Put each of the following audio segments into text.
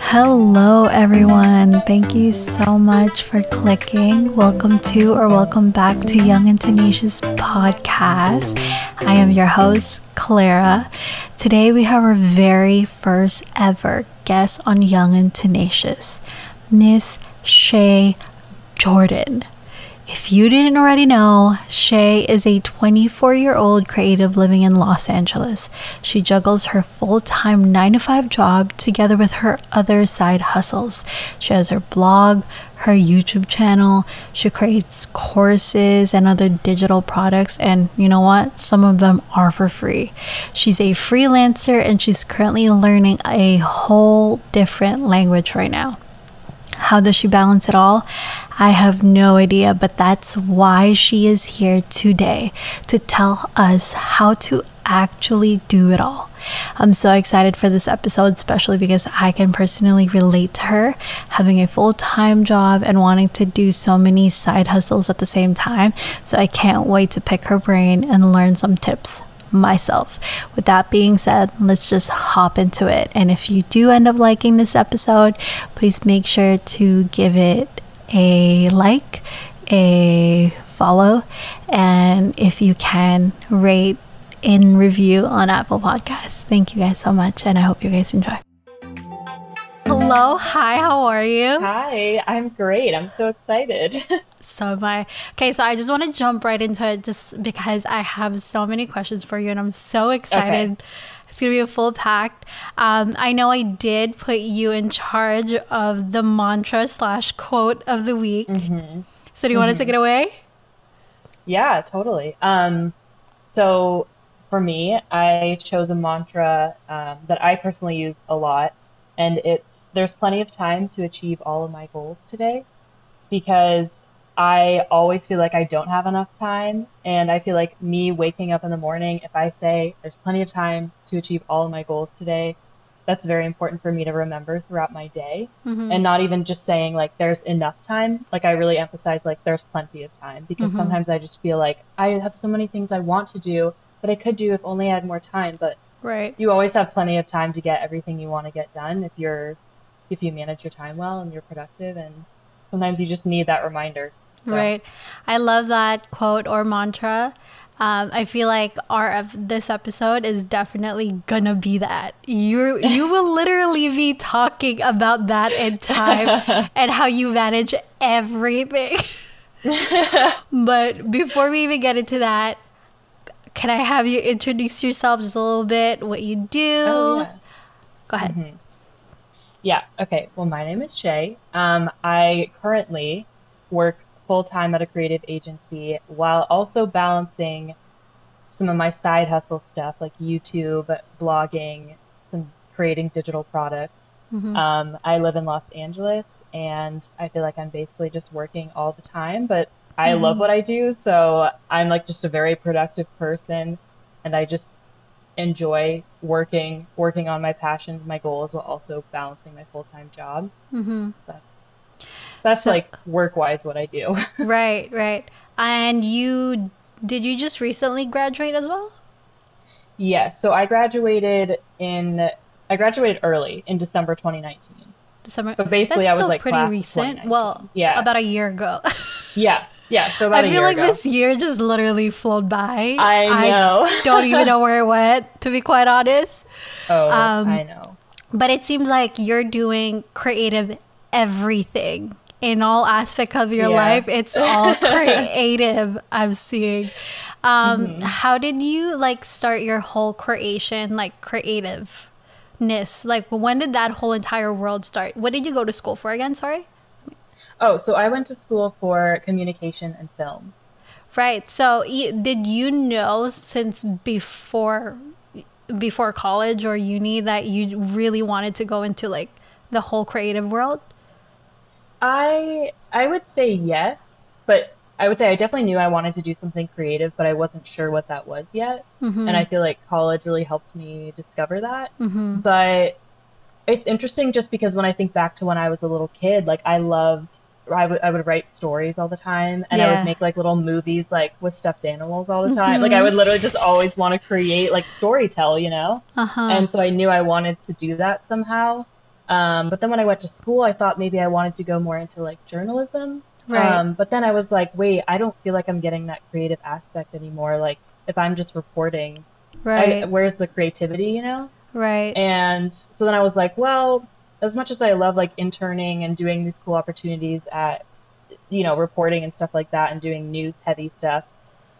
Hello, everyone. Thank you so much for clicking. Welcome to or welcome back to Young and Tenacious podcast. I am your host, Clara. Today, we have our very first ever guest on Young and Tenacious, Miss Shay Jordan. If you didn't already know, Shay is a 24 year old creative living in Los Angeles. She juggles her full time 9 to 5 job together with her other side hustles. She has her blog, her YouTube channel, she creates courses and other digital products, and you know what? Some of them are for free. She's a freelancer and she's currently learning a whole different language right now. How does she balance it all? I have no idea, but that's why she is here today to tell us how to actually do it all. I'm so excited for this episode, especially because I can personally relate to her having a full time job and wanting to do so many side hustles at the same time. So I can't wait to pick her brain and learn some tips myself. With that being said, let's just hop into it. And if you do end up liking this episode, please make sure to give it a like, a follow, and if you can, rate in review on Apple Podcasts. Thank you guys so much, and I hope you guys enjoy. Hello, hi, how are you? Hi, I'm great. I'm so excited. so am I. Okay, so I just want to jump right into it just because I have so many questions for you and I'm so excited. Okay. It's gonna be a full pack. Um, I know I did put you in charge of the mantra slash quote of the week. Mm-hmm. So do you mm-hmm. want to take it away? Yeah, totally. Um, so for me, I chose a mantra um, that I personally use a lot, and it's there's plenty of time to achieve all of my goals today because I always feel like I don't have enough time. And I feel like me waking up in the morning, if I say there's plenty of time to achieve all of my goals today, that's very important for me to remember throughout my day. Mm-hmm. And not even just saying like there's enough time. Like I really emphasize like there's plenty of time because mm-hmm. sometimes I just feel like I have so many things I want to do that I could do if only I had more time. But right. you always have plenty of time to get everything you want to get done if you're if you manage your time well and you're productive and sometimes you just need that reminder so. right i love that quote or mantra um, I feel like our this episode is definitely gonna be that you you will literally be talking about that in time and how you manage everything. but before we even get into that, can I have you introduce yourself just a little bit, what you do? Oh, yeah. Go ahead. Mm-hmm. Yeah. Okay. Well, my name is Shay. Um, I currently work full time at a creative agency while also balancing some of my side hustle stuff like YouTube, blogging, some creating digital products. Mm-hmm. Um, I live in Los Angeles and I feel like I'm basically just working all the time, but I mm-hmm. love what I do. So I'm like just a very productive person and I just enjoy working working on my passions, my goals, while also balancing my full time job. Mm-hmm. That's that's so, like work wise what I do. right, right. And you did you just recently graduate as well? Yes. Yeah, so I graduated in I graduated early in December 2019. December. But basically, That's I was like pretty recent. Well, yeah, about a year ago. yeah, yeah, so about I feel like ago. this year just literally flowed by. I know. I don't even know where it went, to be quite honest. Oh, um, I know. But it seems like you're doing creative everything in all aspects of your yeah. life. It's all creative. I'm seeing. Um, mm-hmm. How did you like start your whole creation, like creativeness? Like, when did that whole entire world start? What did you go to school for again? Sorry. Oh, so I went to school for communication and film. Right. So, did you know since before before college or uni that you really wanted to go into like the whole creative world? I I would say yes, but I would say I definitely knew I wanted to do something creative, but I wasn't sure what that was yet. Mm-hmm. And I feel like college really helped me discover that. Mm-hmm. But it's interesting just because when I think back to when I was a little kid, like I loved I would I would write stories all the time, and yeah. I would make like little movies like with stuffed animals all the time. Mm-hmm. Like I would literally just always want to create like story tell, you know. Uh-huh. And so I knew I wanted to do that somehow. Um, but then when I went to school, I thought maybe I wanted to go more into like journalism. Right. Um, but then I was like, wait, I don't feel like I'm getting that creative aspect anymore. Like if I'm just reporting, I, right. where's the creativity, you know? right. And so then I was like, well, as much as I love like interning and doing these cool opportunities at, you know, reporting and stuff like that and doing news heavy stuff,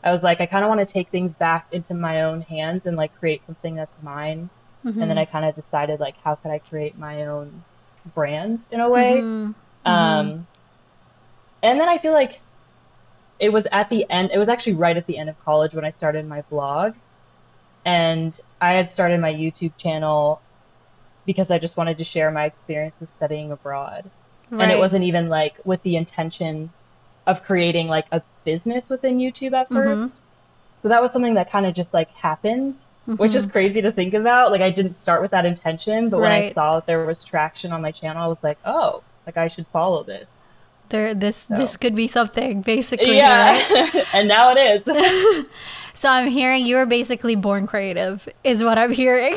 I was like, I kind of want to take things back into my own hands and like create something that's mine. Mhm. And then I kind of decided like, how could I create my own brand in a way? Mhm. Um, and then I feel like it was at the end, it was actually right at the end of college when I started my blog. And I had started my YouTube channel because I just wanted to share my experiences studying abroad. And it wasn't even like with the intention of creating like a business within YouTube at Mhm. 1st So that was something that kind of just like happened, which Mm-hmm. is crazy to think about. Like I didn't start with that intention, but when I saw that there was traction on my channel, I was like, oh, like I should follow this. there this So- this could be something basically. Yeah, right? and now it is. So I'm hearing you were basically born creative, is what I'm hearing.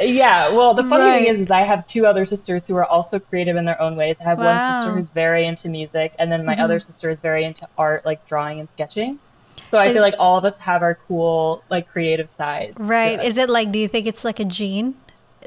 yeah. Well, the funny thing is, is I have two other sisters who are also creative in their own ways. I have one sister who's very into music, and then my Mhm. other sister is very into art, like drawing and sketching. So I Is- feel like all of us have our cool, like creative side. right. Is it like do you think it's like a gene?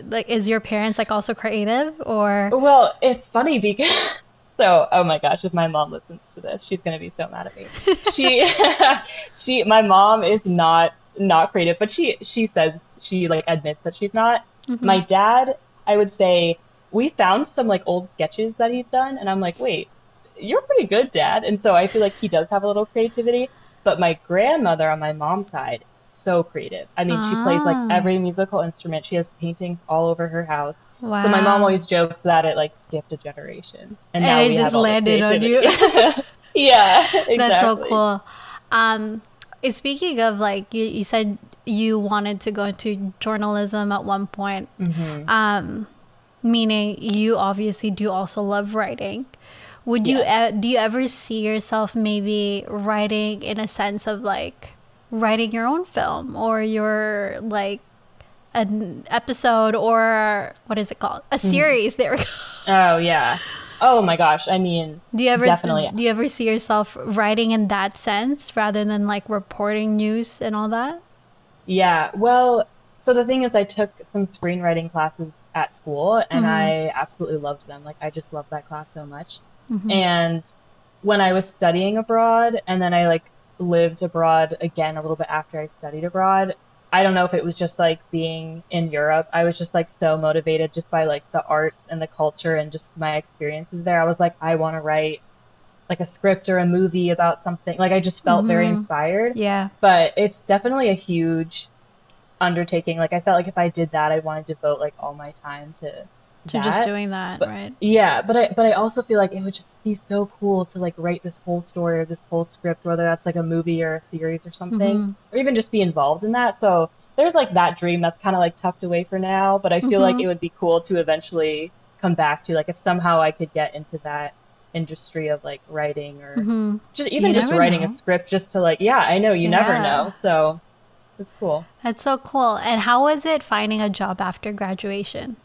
Like is your parents like also creative or Well, it's funny because so oh my gosh, if my mom listens to this, she's gonna be so mad at me. She she my mom is not not creative, but she she says she like admits that she's not. Mm-hmm. My dad, I would say we found some like old sketches that he's done and I'm like, "Wait, you're pretty good, dad." And so I feel like he does have a little creativity, but my grandmother on my mom's side so creative. I mean, she plays Ah. like every musical instrument. She has paintings all over her house. wow. So my mom always jokes that it like skipped a generation, And now it just landed on you. yeah, exactly. That's so cool. Um, eh, speaking of like you, you said you wanted to go into journalism at one point. Mhm. Um, meaning you obviously do also love writing. Would you e- do you ever see yourself maybe writing in a sense of like writing your own film or your like an episode or what is it called a Mm-hmm. series there we go. Oh yeah. Oh my gosh. I mean, Do you ever Definitely. do you ever see yourself writing in that sense rather than like reporting news and all that? yeah. Well, so the thing is, I took some screenwriting classes at school, and Mhm. I absolutely loved them. Like, I just loved that class so much. Mhm. And when I was studying abroad, and then I like lived abroad again a little bit after I studied abroad, I don't know if it was just like being in Europe. I was just like so motivated just by like the art and the culture and just my experiences there. I was like, I want to write like a script or a movie about something. Like I just felt very Mhm. inspired. Yeah. But it's definitely a huge undertaking. Like I felt like if I did that, I wanted to devote like all my time to To just doing that, But- right? Yeah, but I but I also feel like it would just be so cool to like write this whole story or this whole script, whether that's like a movie or a series or something, Mhm. or even just be involved in that. So there's like that dream that's kind of like tucked away for now, but I feel like Mhm. it would be cool to eventually come back to like if somehow I could get into that industry of like writing or hmm just even You just writing know. a script just to like yeah, I know you never know. So it's cool. That's so cool. And how was it finding a job after graduation?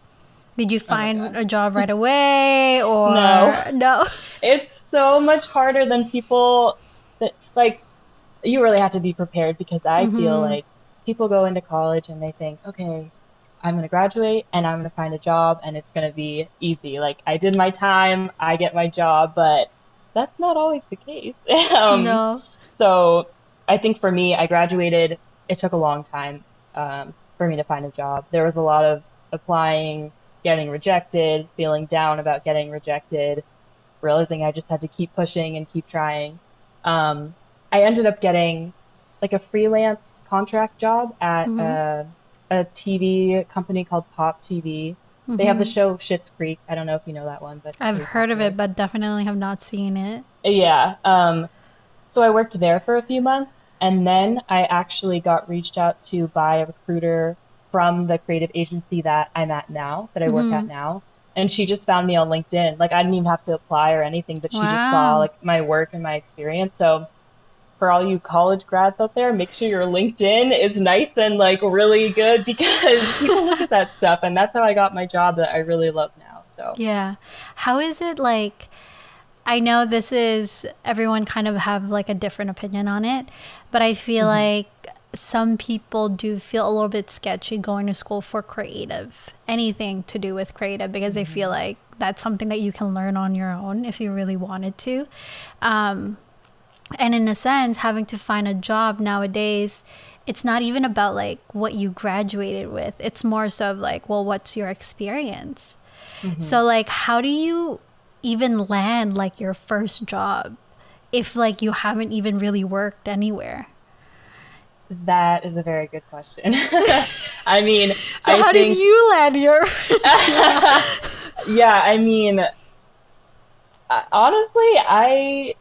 Did you find Oh a job right away or No. No. it's so much harder than people that like you really have to be prepared because I feel Mhm. like people go into college and they think, okay, I'm going to graduate and I'm going to find a job and it's going to be easy. Like I did my time, I get my job, but that's not always the case. um, no. So I think for me, I graduated. It took a long time um, for me to find a job. There was a lot of applying, getting rejected, feeling down about getting rejected, realizing I just had to keep pushing and keep trying. Um, I ended up getting like a freelance contract job at Mhm. a, a TV company called Pop TV. They have the Mhm. show Schitt's Creek. I don't know if you know that one, but I've heard of it but definitely have not seen it. Yeah. Um, so I worked there for a few months, and then I actually got reached out to by a recruiter from the creative agency that I'm at now, that I work Mhm. at now. And she just found me on LinkedIn. Like I didn't even have to apply or anything, but she just saw like my work and my experience. So for all you college grads out there, make sure your LinkedIn is nice and like really good because people look at that stuff and that's how I got my job that I really love now. So Yeah. How is it like I know this is everyone kind of have like a different opinion on it, but I feel like some people do feel a little bit sketchy going to school for creative, anything to do with creative, because they feel like that's something that you can learn on your own if you really wanted to. Um, and in a sense, having to find a job nowadays, it's not even about like what you graduated with. It's more so of like, well, what's your experience? So like, how do you even land like your first job if like you haven't even really worked anywhere? That is a very good question. I mean, So I how think, did you land your? yeah, I mean, uh, honestly, I,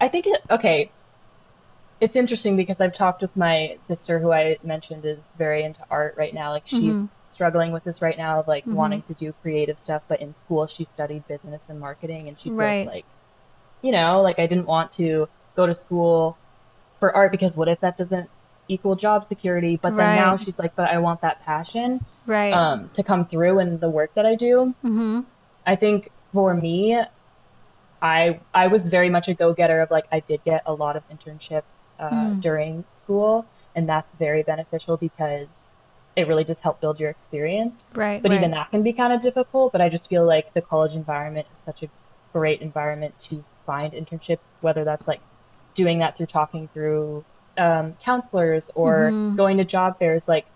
I think it, okay. It's interesting because I've talked with my sister, who I mentioned is very into art right now. Like she's Mhm. struggling with this right now, of like Mhm. wanting to do creative stuff, but in school she studied business and marketing, and she feels Right. like, you know, like I didn't want to go to school for art because what if that doesn't equal job security? But then now she's like, but I want that passion right. um, to come through in the work that I do. mm-hmm. I think for me, I I was very much a go getter of like I did get a lot of internships uh, Mm. during school, and that's very beneficial because it really does help build your experience. Right. But right. even that can be kind of difficult. But I just feel like the college environment is such a great environment to find internships, whether that's like doing that through talking through um, counselors or Mhm. going to job fairs. Like,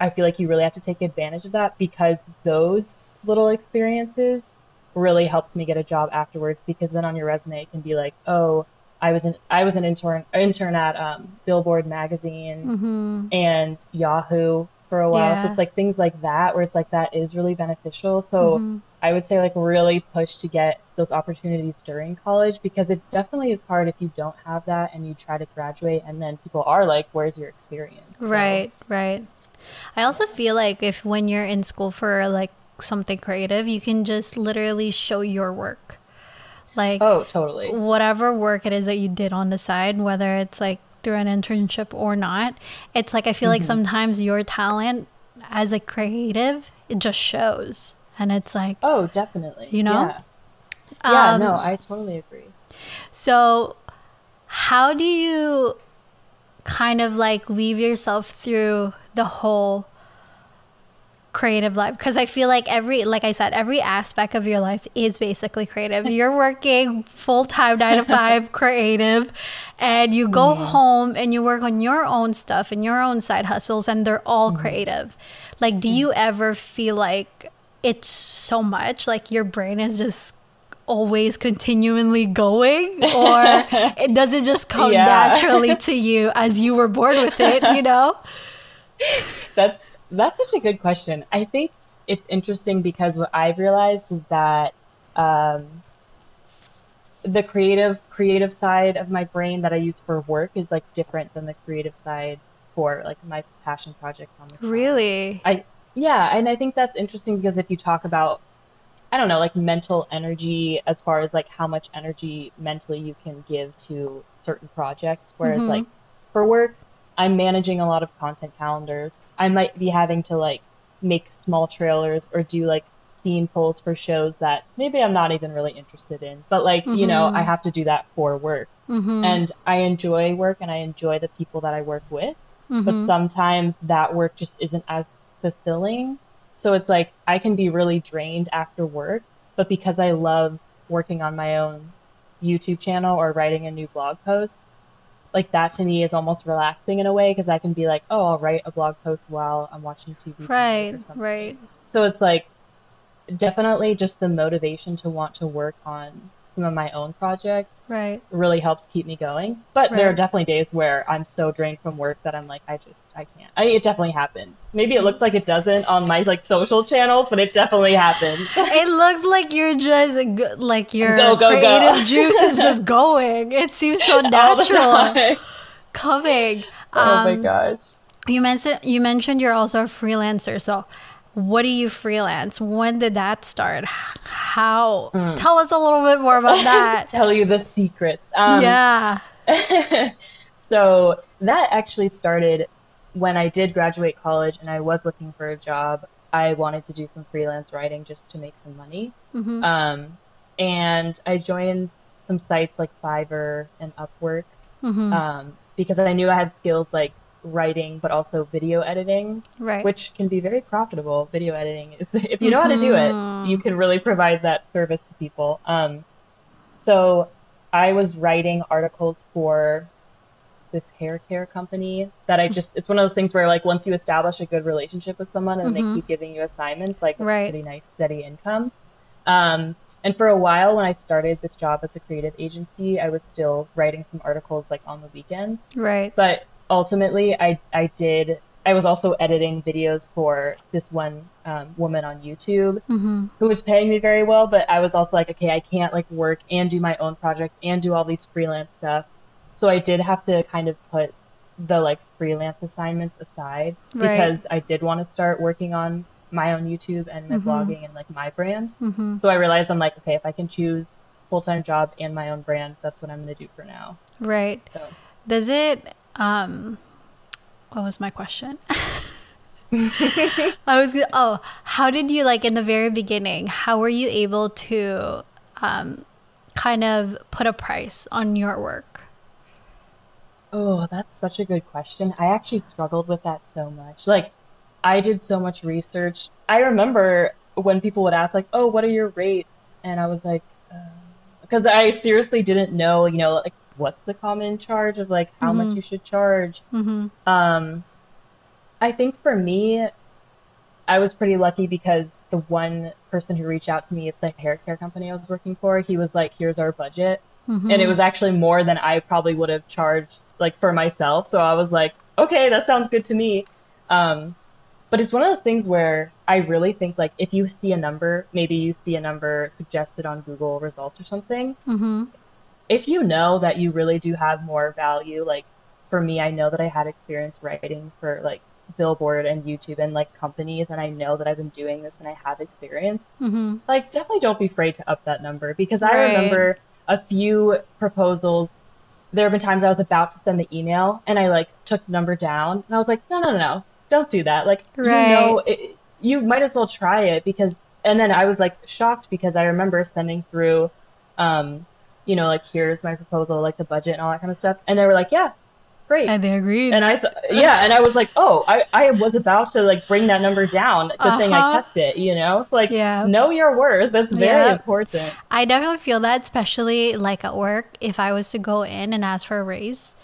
I feel like you really have to take advantage of that because those little experiences really helped me get a job afterwards. Because then on your resume, it can be like, oh, I was an I was an intern intern at um, Billboard magazine Mm-hmm. and Yahoo for a while. So it's like things like that where it's like that is really beneficial. So Mhm. I would say like really push to get those opportunities during college because it definitely is hard if you don't have that and you try to graduate and then people are like, "Where's your experience?" So- Right, right. I also feel like if when you're in school for like something creative, you can just literally show your work. Like Oh, totally. whatever work it is that you did on the side, whether it's like through an internship or not, it's like I feel like mm-hmm. sometimes your talent as a creative, it just shows. And it's like Oh, definitely. You know? Yeah. Yeah, Um, no, I totally agree. So, how do you kind of like weave yourself through the whole creative life? Because I feel like every, like I said, every aspect of your life is basically creative. You're working full time, nine to five, creative, and you go home and you work on your own stuff and your own side hustles, and they're all creative. Like, do you ever feel like it's so much, like your brain is just always continually going or it does it just come Yeah. naturally to you as you were born with it you know That's that's such a good question. I think it's interesting because what I've realized is that um, the creative creative side of my brain that I use for work is like different than the creative side for like my passion projects on the side. really I yeah, and I think that's interesting because if you talk about I don't know, like mental energy as far as like how much energy mentally you can give to certain projects whereas Mhm. like for work I'm managing a lot of content calendars. I might be having to like make small trailers or do like scene pulls for shows that maybe I'm not even really interested in. But like, you know, Mhm. I have to do that for work. mm-hmm. And I enjoy work and I enjoy the people that I work with but Mhm. sometimes that work just isn't as fulfilling. So it's like I can be really drained after work, but because I love working on my own YouTube channel or writing a new blog post, like that to me is almost relaxing in a way because I can be like, oh, I'll write a blog post while I'm watching TV right or something. right So it's like definitely just the motivation to want to work on some of my own projects right really helps keep me going. But there are definitely days where I'm so drained from work that I'm like, I just, I can't. I mean, it definitely happens. Maybe it looks like it doesn't on my like social channels, but it definitely happens. it looks like you're just like your Go, go, go. creative juice is just going it seems so natural coming oh my Um, gosh. You mentioned you mentioned you're also a freelancer. So, what do you freelance? When did that start? How? Mm. Tell us a little bit more about that. Tell you the secrets. Um, yeah. so that actually started when I did graduate college and I was looking for a job. I wanted to do some freelance writing just to make some money. Mm-hmm. Um, and I joined some sites like Fiverr and Upwork Mm-hmm. um, because I knew I had skills like writing, but also video editing, right. which can be very profitable. Video editing is, if you know how to do it, you can really provide that service to people. Um, so I was writing articles for this hair care company that I just, it's one of those things where like once you establish a good relationship with someone and Mhm. they keep giving you assignments, like a Right. pretty nice steady income. Um, and for a while, when I started this job at the creative agency, I was still writing some articles like on the weekends right. but ultimately i i did i was also editing videos for this one um, woman on youtube Mm-hmm. who was paying me very well but i was also like okay i can't like work and do my own projects and do all these freelance stuff so i did have to kind of put the like freelance assignments aside Right. because i did want to start working on my own youtube and my Mhm. blogging and like my brand Mm-hmm. so i realized i'm like okay if i can choose full-time job and my own brand that's what i'm going to do for now Right. so Does it um what was my question? I was oh, how did you like in the very beginning, how were you able to um kind of put a price on your work? Oh, that's such a good question. I actually struggled with that so much. Like, I did so much research. I remember when people would ask, like, "Oh, what are your rates?" And I was like, because I seriously didn't know, you know, like, what's the common charge of like how much Mhm. you should charge. Mm-hmm. Um, I think for me, I was pretty lucky because the one person who reached out to me at the hair care company I was working for, he was like, "Here's our budget." Mm-hmm. and it was actually more than I probably would have charged like for myself. So I was like, okay, that sounds good to me. Um, but it's one of those things where I really think like if you see a number, maybe you see a number suggested on Google results or something. Mm-hmm. If you know that you really do have more value, like for me, I know that I had experience writing for like Billboard and YouTube and like companies, and I know that I've been doing this and I have experience Mm-hmm. like definitely don't be afraid to up that number because I remember a few proposals. There have been times I was about to send the email and I like took the number down and I was like, no, no, no, no, don't do that. Like Right. you know, it, you might as well try it because. And then I was like shocked because I remember sending through, um, you know, like here's my proposal, like the budget and all that kind of stuff, and they were like, yeah, great. And they agreed. And I, th- yeah, and I was like, oh, I, I was about to like bring that number down. Good thing I Uh-huh. kept it, you know. It's like, Yeah. know your worth. That's very Yeah. important. I definitely feel that, especially like at work, if I was to go in and ask for a raise,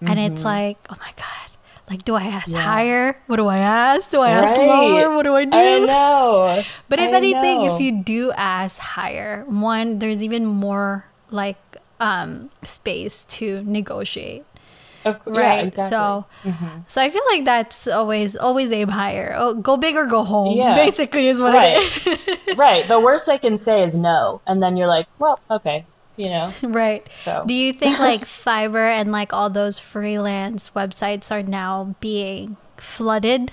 and it's like, oh my god, like, do I ask Mm-hmm. Yeah. higher? What do I ask? Do I ask lower? What do I do? I know. But if I anything, know. if you do ask higher, one, there's even more like um space to negotiate. Of Right. Yeah, exactly. So Mhm. so I feel like that's always always aim higher. Oh, go big or go home. Yeah. Basically is what Right. it is. right. The worst they can say is no, and then you're like, well, okay, you know. right. So Do you think like Fiverr and like all those freelance websites are now being flooded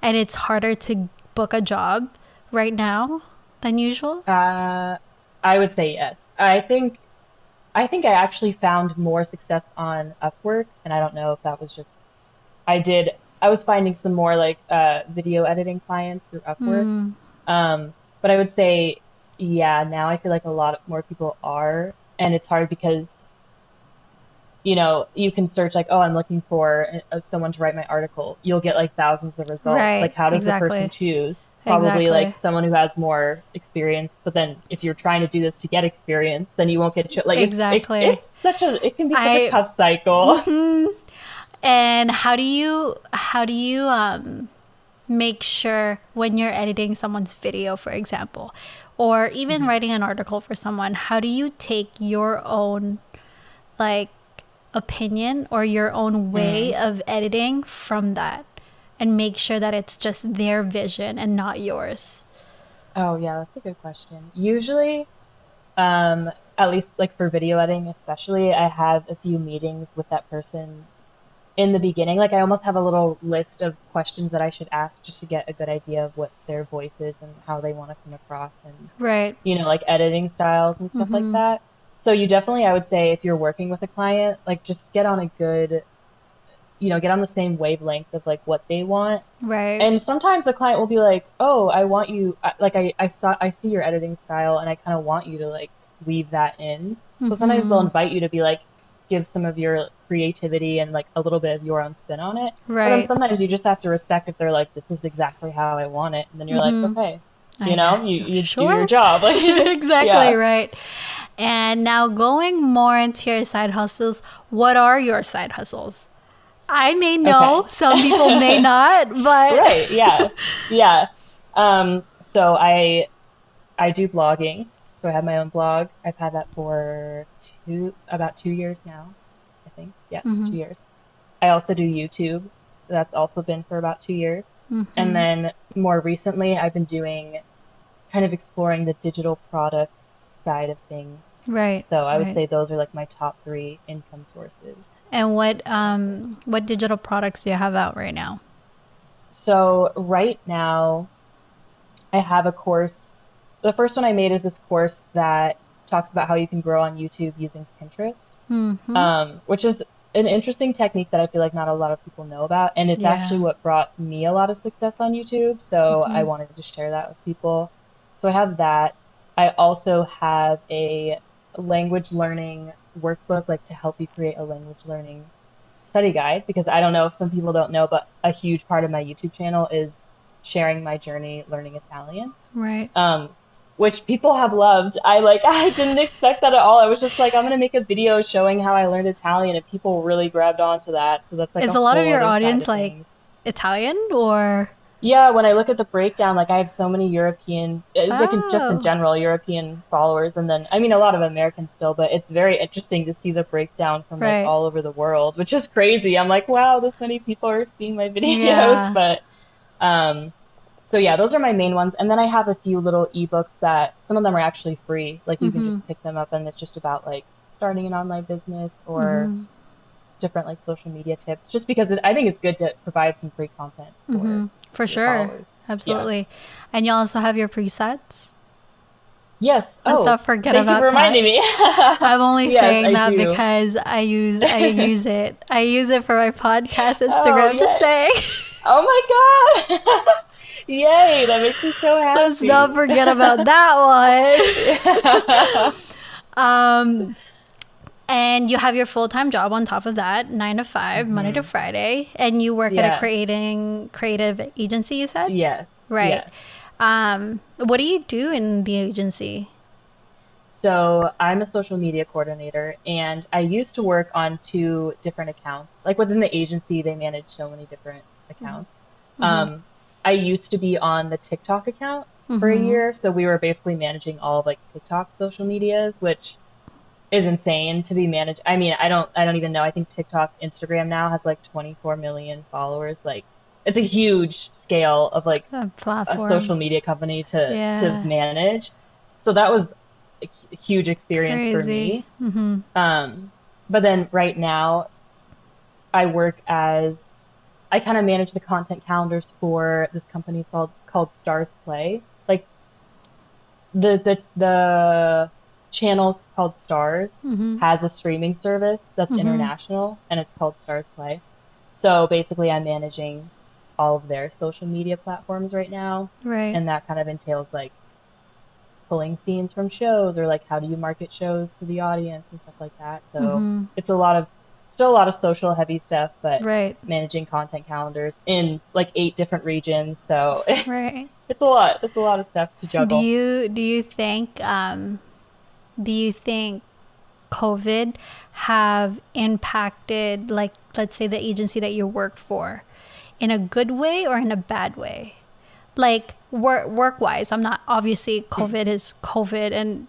and it's harder to book a job right now than usual? Uh, I would say yes. I think, I think I actually found more success on Upwork, and I don't know if that was just, I did. I was finding some more like uh, video editing clients through Upwork. Mm, Um, but I would say, yeah, now I feel like a lot more people are, and it's hard because, you know, you can search like, oh, I'm looking for uh, someone to write my article. You'll get like thousands of results. Right, like, how does exactly. the person choose? Probably Exactly. like someone who has more experience. But then if you're trying to do this to get experience, then you won't get cho- like it's- it- Exactly. it's such a it can be such I- a tough cycle. Mhm. And how do you how do you um make sure when you're editing someone's video, for example, or even Mm-hmm. writing an article for someone, how do you take your own like opinion or your own way Mm. of editing from that and make sure that it's just their vision and not yours? Oh yeah, that's a good question. Usually, um, at least like for video editing, especially, I have a few meetings with that person in the beginning. Like I almost have a little list of questions that I should ask just to get a good idea of what their voice is and how they want to come across and Right. you know, like editing styles and stuff Mhm. like that. So you definitely, I would say, if you're working with a client, like just get on a good, you know, get on the same wavelength of like what they want. Right. And sometimes a client will be like, "Oh, I want you like I I saw I see your editing style and I kind of want you to like weave that in." So sometimes they'll invite you to be like give some of your creativity and like a little bit of your own spin on it. But then sometimes you just have to respect if they're like, "This is exactly how I want it," and then you're Mhm. like, "Okay, I you know, know. you you do your job." Like exactly yeah. right. And now going more into your side hustles, what are your side hustles? I may know, Okay. some people may not, but right yeah yeah um so i i do blogging so i have my own blog i've had that for two about two years now i think yeah Mhm. two years i also do youtube that's also been for about two years Mhm. and then more recently i've been doing kind of exploring the digital products side of things right. so i would right. say those are like my top three income sources And what um what digital products do you have out right now? So right now, I have a course. The first one I made is this course that talks about how you can grow on YouTube using Pinterest, Mm-hmm. um, which is an interesting technique that I feel like not a lot of people know about, and it's Yeah. actually what brought me a lot of success on YouTube. So I Mhm. wanted to share that with people. So I have that. I also have a language learning workbook, like to help you create a language learning study guide, because I don't know if some people don't know, but a huge part of my YouTube channel is sharing my journey learning Italian right. um, which people have loved. I like I didn't expect that at all. I was just like, I'm gonna make a video showing how I learned Italian, and people really grabbed onto that. So that's like Is a lot of your audience, of like- Italian or Yeah, when I look at the breakdown, like I have so many European, uh, like in, just Oh. in general, European followers, and then I mean a lot of Americans still, but it's very interesting to see the breakdown from Right. like all over the world, which is crazy. I'm like, wow, this many people are seeing my videos, Yeah. but um, so yeah, those are my main ones, and then I have a few little ebooks that some of them are actually free, like you Mhm. can just pick them up, and it's just about like starting an online business or Mhm. different like social media tips, just because it, I think it's good to provide some free content for Mhm. for sure. followers. Absolutely. And you also have your presets? Yes. Let's oh, not forget thank about you for reminding me. I'm only Yes, saying I that do. because I use I use it. I use it for my podcast Instagram. Oh, Just saying. oh my god! Yay! That makes me so happy. Let's not forget about that one. Um, and you have your full time job on top of that, nine to 5 Monday to Friday, and you work at a Mm-hmm. Creating creative agency. You said, yes. right? yes. Um, what do you do in the agency? So I'm a social media coordinator, and I used to work on two different accounts. Like within the agency, they manage so many different accounts. Um, I used to be on the TikTok account for a Mhm. year, so we were basically managing all of like TikTok social medias, which is insane to be managed. I mean, I don't, I don't even know. I think TikTok, Instagram now has like 24 million followers. Like, it's a huge scale of like A a social media company to Yeah. to manage. So that was a huge experience for Crazy. me. hmm Um, but then right now, I work as I kind of manage the content calendars for this company called called Stars Play. Like the the the channel called Starz hmm has a streaming service that's Mhm. international and it's called StarzPlay. So basically, I'm managing all of their social media platforms right now Right. and that kind of entails like pulling scenes from shows or like how do you market shows to the audience and stuff like that so Mhm. it's a lot of still a lot of social heavy stuff but right. managing content calendars in like eight different regions so Right. it's a lot it's a lot of stuff to juggle Do you do you think um, do you think COVID have impacted like let's say the agency that you work for in a good way or in a bad way? Like work work wise, I'm not obviously COVID is COVID and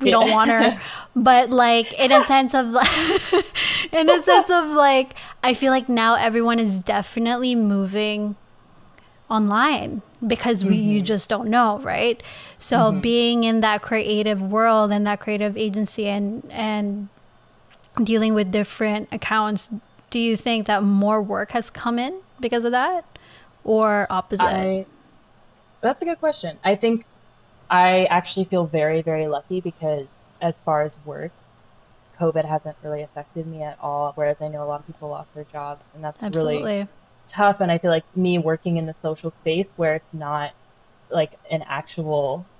we don't want her, but like in a sense of like in a sense of like I feel like now everyone is definitely moving online because we you mm-hmm. just don't know right? So mm-hmm. being in that creative world and that creative agency and and dealing with different accounts do you think that more work has come in because of that or opposite? I, that's a good question. I think i actually feel very very lucky because as far as work COVID hasn't really affected me at all. Whereas I know a lot of people lost their jobs, and that's really tough. And I feel like me working in the social space where it's not like an actual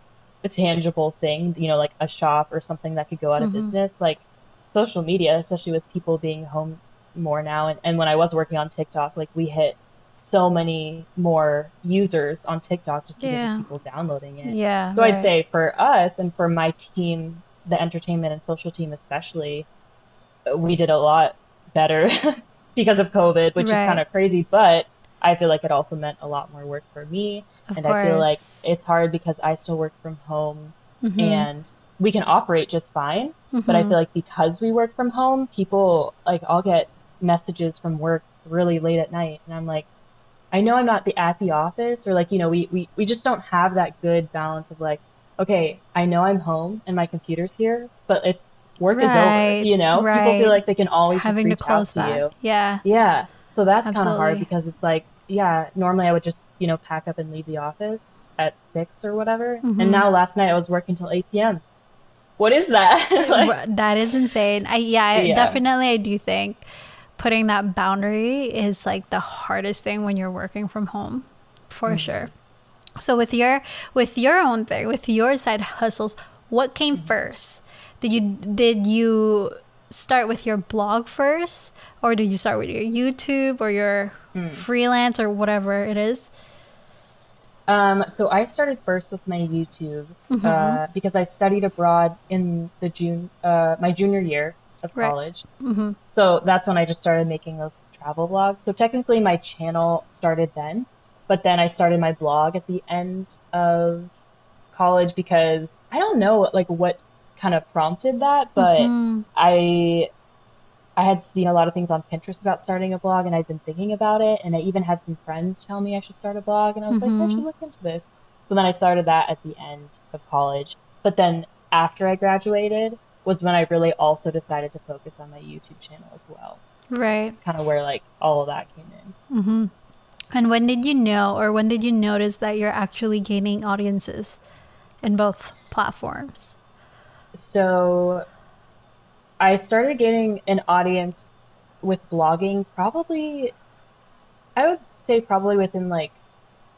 a tangible thing, you know, like a shop or something that could go out of Mhm. business, like social media, especially with people being home more now. And, and when I was working on TikTok, like we hit so many more users on TikTok just because Yeah. of people downloading it. Yeah. So I'd say for us and for my team, the entertainment and social team especially, we did a lot better because of COVID, which Right. is kind of crazy. But I feel like it also meant a lot more work for me. Of and I feel like it's hard because I still work from home Mhm. and we can operate just fine. But I Mhm. feel like because we work from home, people like I'll get messages from work really late at night, and I'm like, I know I'm not the at the office, or like you know we we we just don't have that good balance of like, okay, I know I'm home and my computer's here, but it's work is over. You know, people feel like they can always having to just reach out close to that. you. Yeah. Yeah. So that's kind of hard because it's like, yeah, normally I would just, you know, pack up and leave the office at six or whatever. Mhm. And now last night I was working till 8 p.m. What is that? Like, that is insane. I yeah, I, Yeah. definitely I do think putting that boundary is like the hardest thing when you're working from home, for Mm-hmm. sure. So with your with your own thing, with your side hustles, what came Mm-hmm. first? Did you did you start with your blog first, or did you start with your YouTube or your Mm. freelance or whatever it is? Um, so I started first with my YouTube Mm-hmm. uh, because I studied abroad in the June, uh, my junior year of Right. college. hmm So that's when I just started making those travel vlogs. So technically, my channel started then, but then I started my blog at the end of college because I don't know like what kind of prompted that, but Mhm. I I had seen a lot of things on Pinterest about starting a blog, and I'd been thinking about it, and I even had some friends tell me I should start a blog, and I was like, I should look into this. So then I started that at the end of college. But then after I graduated was when I really also decided to focus on my YouTube channel as well. right. It's kind of where like all of that came in. Mm-hmm. And when did you know, or when did you notice that you're actually gaining audiences in both platforms? So I started getting an audience with blogging probably, I would say probably within like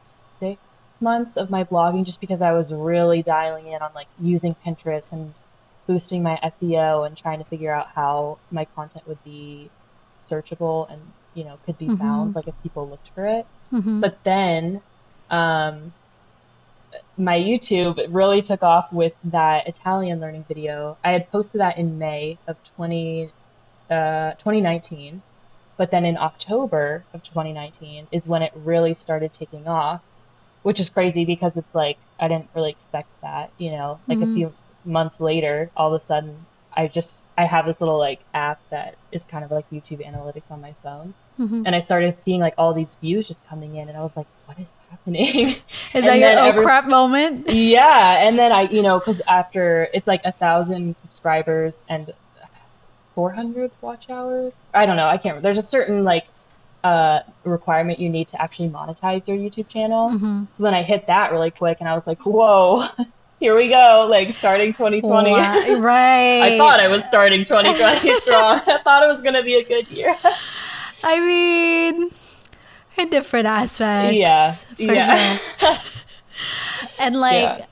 six months of my blogging, just because I was really dialing in on like using Pinterest and boosting my SEO and trying to figure out how my content would be searchable and, you know, could be Mhm. found, like if people looked for it. Mm-hmm. But then um, my YouTube really took off with that Italian learning video. I had posted that in May of 20, uh, 2019. But then in October of 2019 is when it really started taking off, which is crazy because it's like I didn't really expect that, you know, like Mhm. a few months later, all of a sudden I just I have this little like app that is kind of like YouTube analytics on my phone mm-hmm. and I started seeing like all these views just coming in, and I was like, "What is happening?" Is and that your oh every- crap moment? yeah, and then I, you know, because after it's like a thousand subscribers and four hundred watch hours. I don't know. I can't. remember. There's a certain like uh requirement you need to actually monetize your YouTube channel. Mm-hmm. So then I hit that really quick, and I was like, "Whoa." Here we go, like starting 2020. right. I thought I was starting 2020 strong. I thought it was going to be a good year. I mean, in different aspects. Yeah, yeah. sure. and like, Yeah.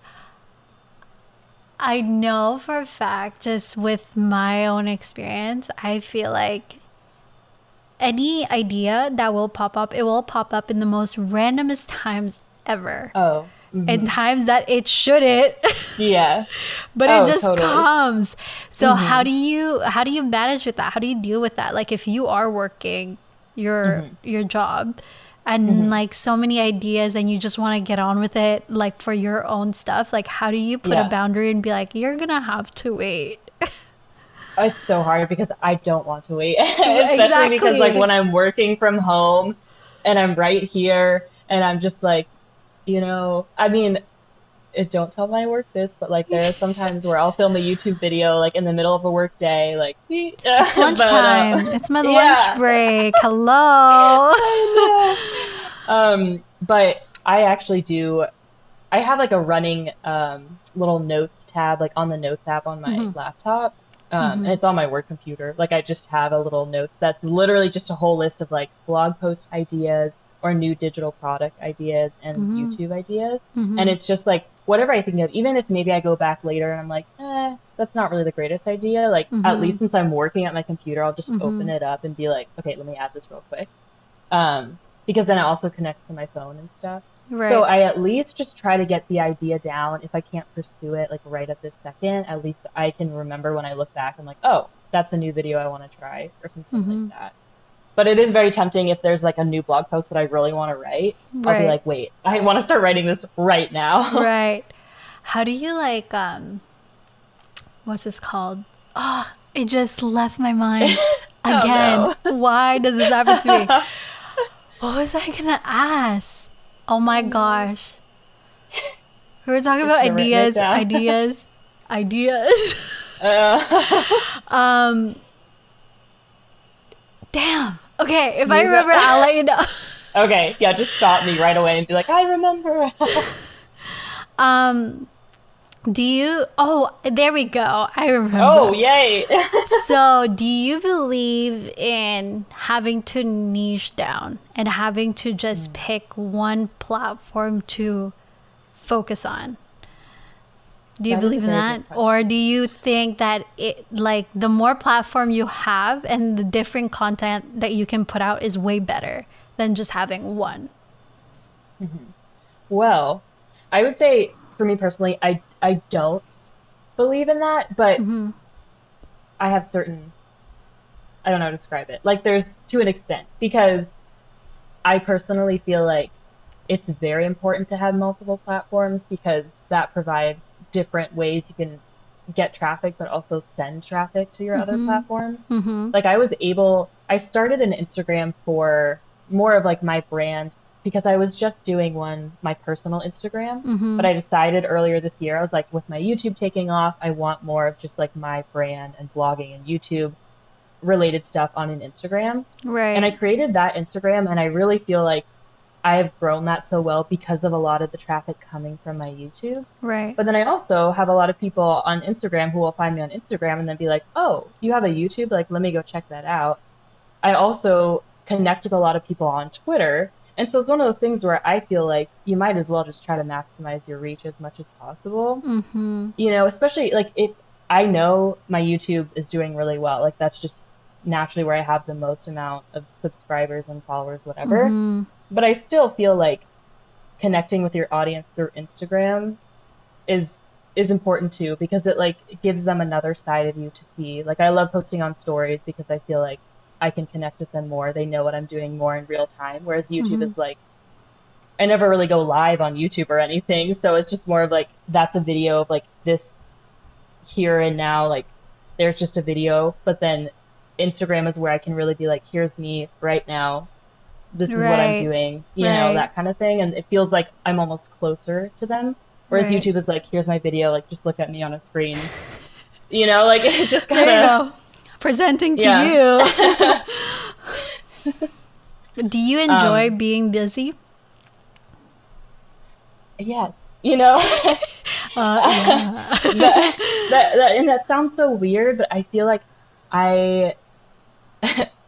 I know for a fact, just with my own experience, I feel like any idea that will pop up, it will pop up in the most randomest times ever. Oh, Mm-hmm. In times that it shouldn't, yeah. but Oh, it just totally. comes. So mm-hmm. how do you how do you manage with that? How do you deal with that? Like if you are working your mm-hmm. your job and like so many ideas and you just want to get on with it like for your own stuff, like how do you put Yeah. a boundary and be like you're going to have to wait? Oh, it's so hard because I don't want to wait, especially because like when I'm working from home and I'm right here and I'm just like, you know, I mean, it, don't tell my work this, but like there are some times where I'll film a YouTube video like in the middle of a work day, like It's lunchtime. it's my yeah. lunch break. Hello. um, but I actually do. I have like a running um, little notes tab, like on the notes app on my Mhm. laptop, Um, and it's on my work computer. Like I just have a little notes that's literally just a whole list of like blog post ideas or new digital product ideas and YouTube ideas. And it's just like whatever I think of, even if maybe I go back later and I'm like, eh, that's not really the greatest idea. Like at least since I'm working at my computer, I'll just open it up and be like, okay, let me add this real quick. Um, because then it also connects to my phone and stuff. Right. So I at least just try to get the idea down. If I can't pursue it like right at this second, at least I can remember when I look back. I'm like, oh, that's a new video I want to try or something Mm-hmm. like that. But it is very tempting if there's like a new blog post that I really want to write. I'll be like, wait, I want to start writing this right now. right. How do you like um what's this called? Oh, it just left my mind again. Why does this happen to me? What was I gonna ask? Oh my gosh. We were talking about it ideas, ideas, ideas. Uh, Um Damn. Okay, if I You go- remember I'll let you know. okay, yeah, just stop me right away and be like, I remember. Um do you oh there we go. I remember. oh, yay. so, do you believe in having to niche down and having to just pick one platform to focus on? Do you That believe in that? Or do you think that it like the more platform you have and the different content that you can put out is way better than just having one? Mm-hmm. Well, I would say for me personally, I I don't believe in that, but mm-hmm. I have certain I don't know how to describe it. Like there's to an extent because I personally feel like it's very important to have multiple platforms because that provides different ways you can get traffic but also send traffic to your other platforms. Mm-hmm. Like I was able I started an Instagram for more of like my brand because I was just doing one my personal Instagram, Mm-hmm. but I decided earlier this year I was like with my YouTube taking off, I want more of just like my brand and blogging and YouTube related stuff on an Instagram. Right. And I created that Instagram and I really feel like I have grown that so well because of a lot of the traffic coming from my YouTube. right. But then I also have a lot of people on Instagram who will find me on Instagram and then be like, "Oh, you have a YouTube? Like, let me go check that out." I also connect with a lot of people on Twitter, and so it's one of those things where I feel like you might as well just try to maximize your reach as much as possible. mm-hmm. You know, especially like if I know my YouTube is doing really well, like that's just naturally where I have the most amount of subscribers and followers, whatever Mm-hmm. But I still feel like connecting with your audience through Instagram is is important too because it like gives them another side of you to see. Like I love posting on stories because I feel like I can connect with them more. They know what I'm doing more in real time. Whereas YouTube mm-hmm. is like I never really go live on YouTube or anything, so it's just more of like that's a video of like this here and now like there's just a video, but then Instagram is where I can really be like here's me right now this is what I'm doing, you know, that kind of thing. And it feels like I'm almost closer to them. Whereas Right. YouTube is like, here's my video, like just look at me on a screen. you know, like it just kind of. Presenting to Yeah. you. Do you enjoy Um, being busy? Yes. You know, Uh, yeah. that, that, that, and that sounds so weird, but I feel like I.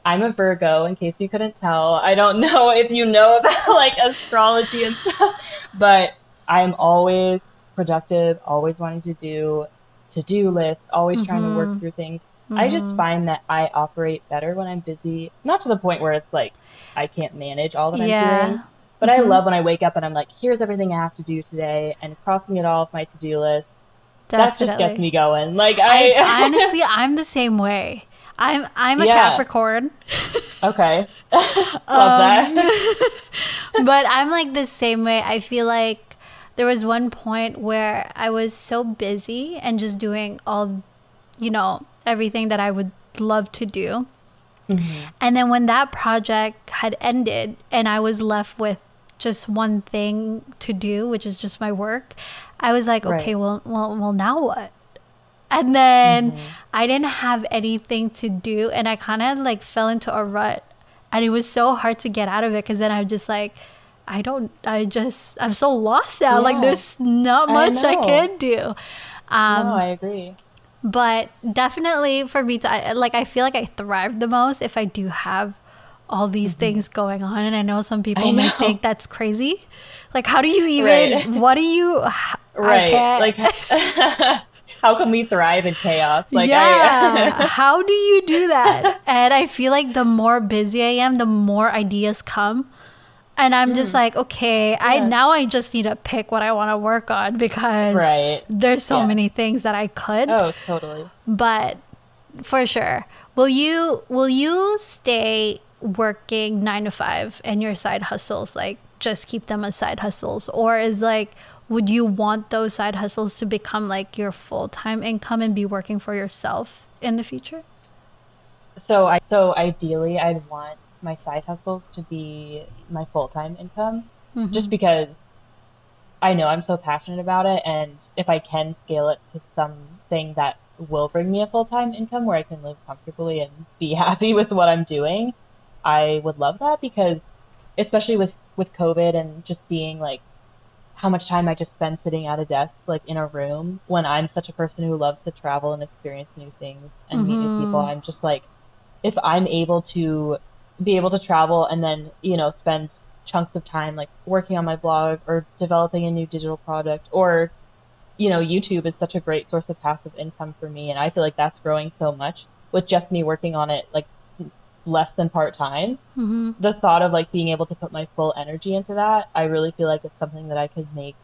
I'm a Virgo, in case you couldn't tell. I don't know if you know about like astrology and stuff, but I'm always productive, always wanting to do to do lists, always trying to work mm-hmm. through things. I just mm-hmm. find that I operate better when I'm busy, not to the point where it's like I can't manage all that I'm Yeah. doing. But I mm-hmm. love when I wake up and I'm like, here's everything I have to do today, and crossing it all off my to do list. That just gets me going. Like I, I honestly, I'm the same way. I'm I'm a Yeah. Capricorn, okay, love Um, that. but I'm like the same way. I feel like there was one point where I was so busy and just doing all, you know, everything that I would love to do. Mm-hmm. And then when that project had ended and I was left with just one thing to do, which is just my work, I was like, Right. okay, well, well, well, now what? And then Mm-hmm. I didn't have anything to do, and I kind of like fell into a rut, and it was so hard to get out of it because then I'm just like, I don't, I just, I'm so lost now. Like, there's not much I, know. can do. Um, no, I agree. but definitely for me to like i feel like i thrive the most if i do have all these mm-hmm. things going on and i know some people may think that's crazy like how do you even right. what do you right like how can we thrive in chaos like yeah I, how do you do that and i feel like the more busy i am the more ideas come and i'm mm. just like okay yeah. i now i just need to pick what i want to work on because right. there's so yeah. many things that i could oh totally but for sure will you will you stay working nine to five and your side hustles like just keep them as side hustles or is like would you want those side hustles to become like your full-time income and be working for yourself in the future so i so ideally i'd want my side hustles to be my full-time income mm-hmm. just because i know i'm so passionate about it and if i can scale it to something that will bring me a full-time income where i can live comfortably and be happy with what i'm doing i would love that because especially with with COVID and just seeing like how much time I just spend sitting at a desk, like in a room, when I'm such a person who loves to travel and experience new things and mm-hmm. meet new people. Mm-hmm. I'm just like, if I'm able to be able to travel and then, you know, spend chunks of time like working on my blog or developing a new digital product or, you know, YouTube is such a great source of passive income for me. And I feel like that's growing so much with just me working on it like less than part time, mm-hmm. the thought of like being able to put my full energy into that, I really feel like it's something that I could make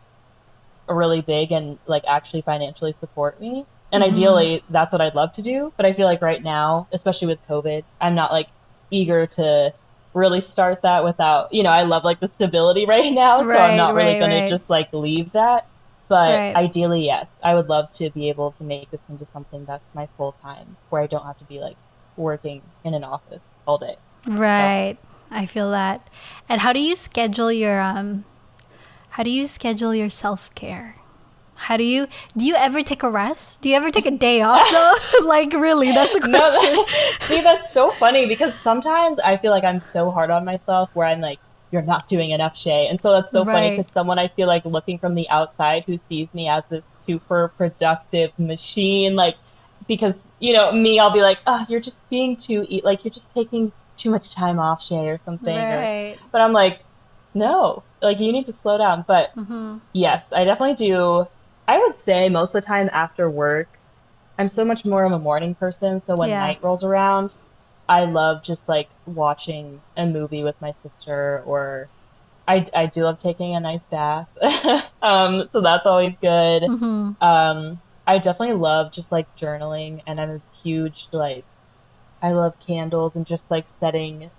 really big and like actually financially support me. And mm-hmm. ideally, that's what I'd love to do. But I feel like right now, especially with COVID, I'm not like eager to really start that without, you know, I love like the stability right now. Right, so I'm not really right, going right. to just like leave that. But ideally, yes, I would love to be able to make this into something that's my full time where I don't have to be like working in an office all day. Right. So. I feel that. And how do you schedule your um how do you schedule your self-care? How do you do you ever take a rest? Do you ever take a day off though? like really, that's a question. No, that, see, that's so funny because sometimes I feel like I'm so hard on myself where I'm like, you're not doing enough, Shay. And so that's so right. funny because someone I feel like looking from the outside who sees me as this super productive machine, like because you know me, I'll be like, oh, you're just being too eat like you're just taking too much time off, Shay, or something. Right. Or, but I'm like, no, like you need to slow down. But mm-hmm. yes, I definitely do. I would say most of the time after work, I'm so much more of a morning person. So when yeah. night rolls around, I love just like watching a movie with my sister or I, I do love taking a nice bath. um, so that's always good. Mm-hmm. Um, I definitely love just like journaling, and I'm a huge like I love candles and just like setting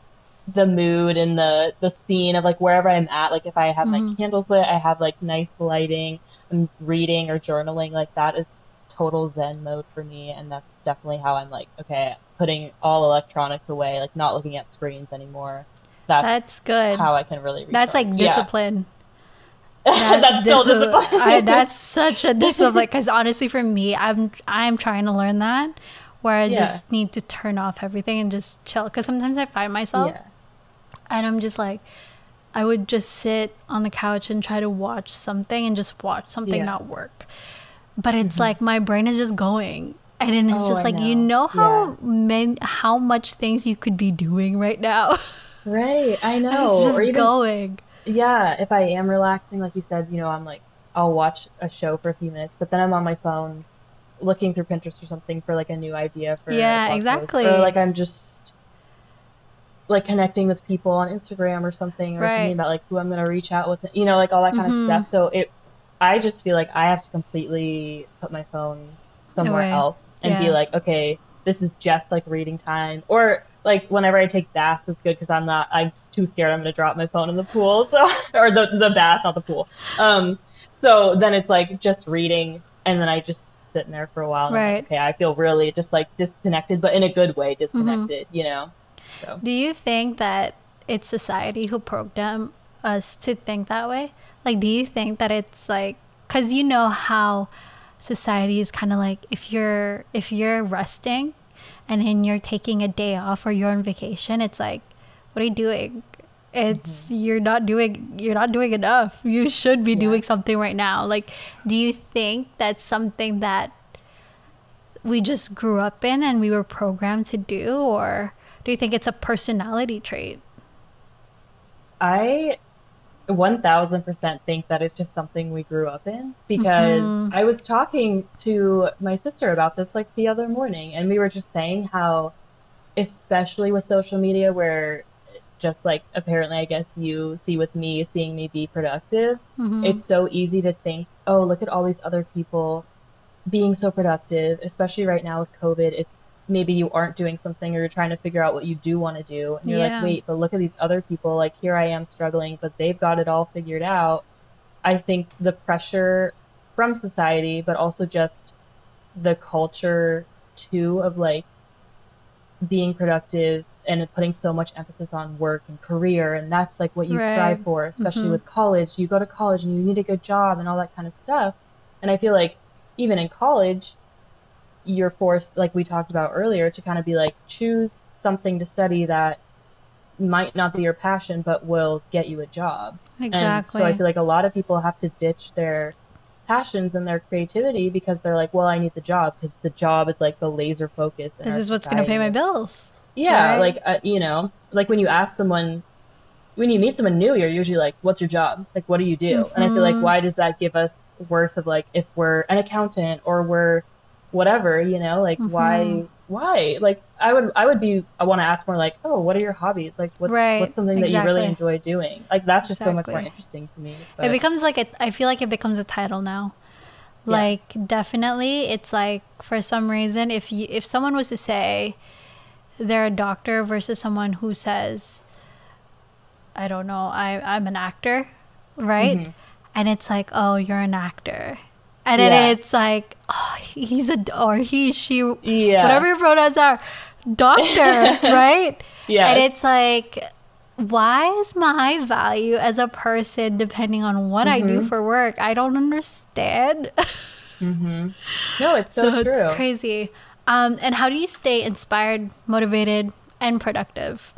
the mood and the the scene of like wherever I'm at. Like if I have mm-hmm. my candles lit, I have like nice lighting. I'm reading or journaling. Like that is total Zen mode for me, and that's definitely how I'm like okay, putting all electronics away, like not looking at screens anymore. That's, that's good. How I can really. That's like discipline. Yeah. That's, that's still discipline. I, that's such a because honestly, for me, I'm I'm trying to learn that where I yeah. just need to turn off everything and just chill. Because sometimes I find myself, yeah. and I'm just like, I would just sit on the couch and try to watch something and just watch something yeah. not work. But it's mm-hmm. like my brain is just going. And then it's oh, just like know. you know how many how much things you could be doing right now. Right, I know. it's just or even, going yeah, if I am relaxing, like you said, you know, I'm like, I'll watch a show for a few minutes, but then I'm on my phone looking through Pinterest or something for like a new idea for yeah, exactly. Or like I'm just like connecting with people on Instagram or something, or right. thinking about like who I'm gonna reach out with, you know, like all that kind mm-hmm. of stuff. So it, I just feel like I have to completely put my phone somewhere else and yeah. be like, okay, this is just like reading time, or like whenever I take baths is good because I'm not I'm too scared I'm gonna drop my phone in the pool so or the the bath not the pool um so then it's like just reading and then I just sit in there for a while right like, okay I feel really just like disconnected but in a good way disconnected mm-hmm. you know so. do you think that it's society who programmed us to think that way like do you think that it's like because you know how society is kind of like if you're if you're resting and then you're taking a day off or you're on vacation, it's like, what are you doing? It's mm-hmm. you're not doing you're not doing enough. You should be doing something right now. Like, do you think that's something that we just grew up in and we were programmed to do or do you think it's a personality trait? I 1000% think that it's just something we grew up in because mm-hmm. I was talking to my sister about this like the other morning and we were just saying how especially with social media where just like apparently I guess you see with me seeing me be productive, mm-hmm. it's so easy to think, "Oh, look at all these other people being so productive, especially right now with COVID. If maybe you aren't doing something or you're trying to figure out what you do want to do and you're yeah. like wait but look at these other people like here i am struggling but they've got it all figured out i think the pressure from society but also just the culture too of like being productive and putting so much emphasis on work and career and that's like what you right. strive for especially mm-hmm. with college you go to college and you need a good job and all that kind of stuff and i feel like even in college you're forced, like we talked about earlier, to kind of be like, choose something to study that might not be your passion, but will get you a job. Exactly. And so I feel like a lot of people have to ditch their passions and their creativity because they're like, well, I need the job because the job is like the laser focus. This is what's going to pay my bills. Yeah, right? like uh, you know, like when you ask someone, when you meet someone new, you're usually like, "What's your job? Like, what do you do?" Mm-hmm. And I feel like, mm-hmm. why does that give us worth of like if we're an accountant or we're whatever you know like mm-hmm. why why like i would i would be i want to ask more like oh what are your hobbies like what, right. what's something exactly. that you really enjoy doing like that's just exactly. so much more interesting to me but. it becomes like a, i feel like it becomes a title now yeah. like definitely it's like for some reason if you if someone was to say they're a doctor versus someone who says i don't know i i'm an actor right mm-hmm. and it's like oh you're an actor and then yeah. it's like oh, he's a or he she yeah whatever your pronouns are doctor right yeah and it's like why is my value as a person depending on what mm-hmm. I do mm-hmm. for work? I don't understand. mm-hmm. No, it's so, so true. It's crazy. Um, and how do you stay inspired, motivated, and productive?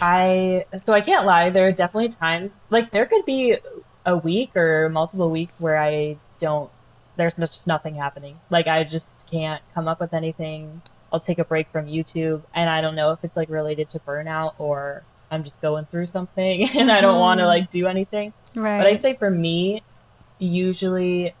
I so I can't lie. There are definitely times like there could be a week or multiple weeks where I don't there's just nothing happening. Like I just can't come up with anything. I'll take a break from YouTube and I don't know if it's like related to burnout or I'm just going through something and I don't want to mm-hmm. like do anything. Right. But I'd say for me, usually